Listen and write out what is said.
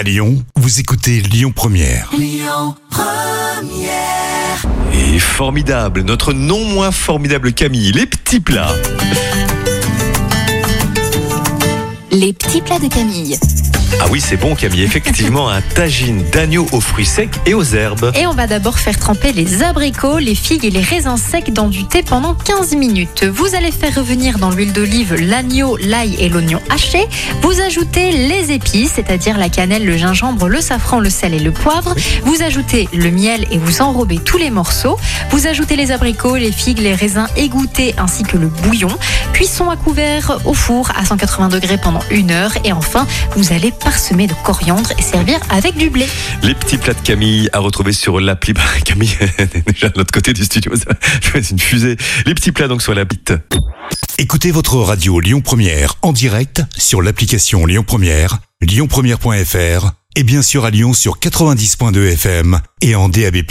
À Lyon, vous écoutez Lyon Première. Et formidable, notre non moins formidable Camille, les petits plats. Les petits plats de Camille. Ah oui, c'est bon Camille, effectivement, un tagine d'agneau aux fruits secs et aux herbes. Et on va d'abord faire tremper les abricots, les figues et les raisins secs dans du thé pendant 15 minutes. Vous allez faire revenir dans l'huile d'olive l'agneau, l'ail et l'oignon haché. Vous ajoutez les épices, c'est-à-dire la cannelle, le gingembre, le safran, le sel et le poivre. Vous ajoutez le miel et vous enrobez tous les morceaux. Vous ajoutez les abricots, les figues, les raisins égouttés ainsi que le bouillon. Cuisson à couvert au four à 180 degrés pendant une heure. Et enfin, vous allez parsemer de coriandre et servir avec du blé. Les petits plats de Camille à retrouver sur l'appli. Bah, Camille est déjà de l'autre côté du studio, c'est une fusée. Les petits plats donc sur la bite. Écoutez votre radio Lyon Première en direct sur l'application Lyon Première, lyonpremière.fr et bien sûr à Lyon sur 90.2 FM et en DAB+.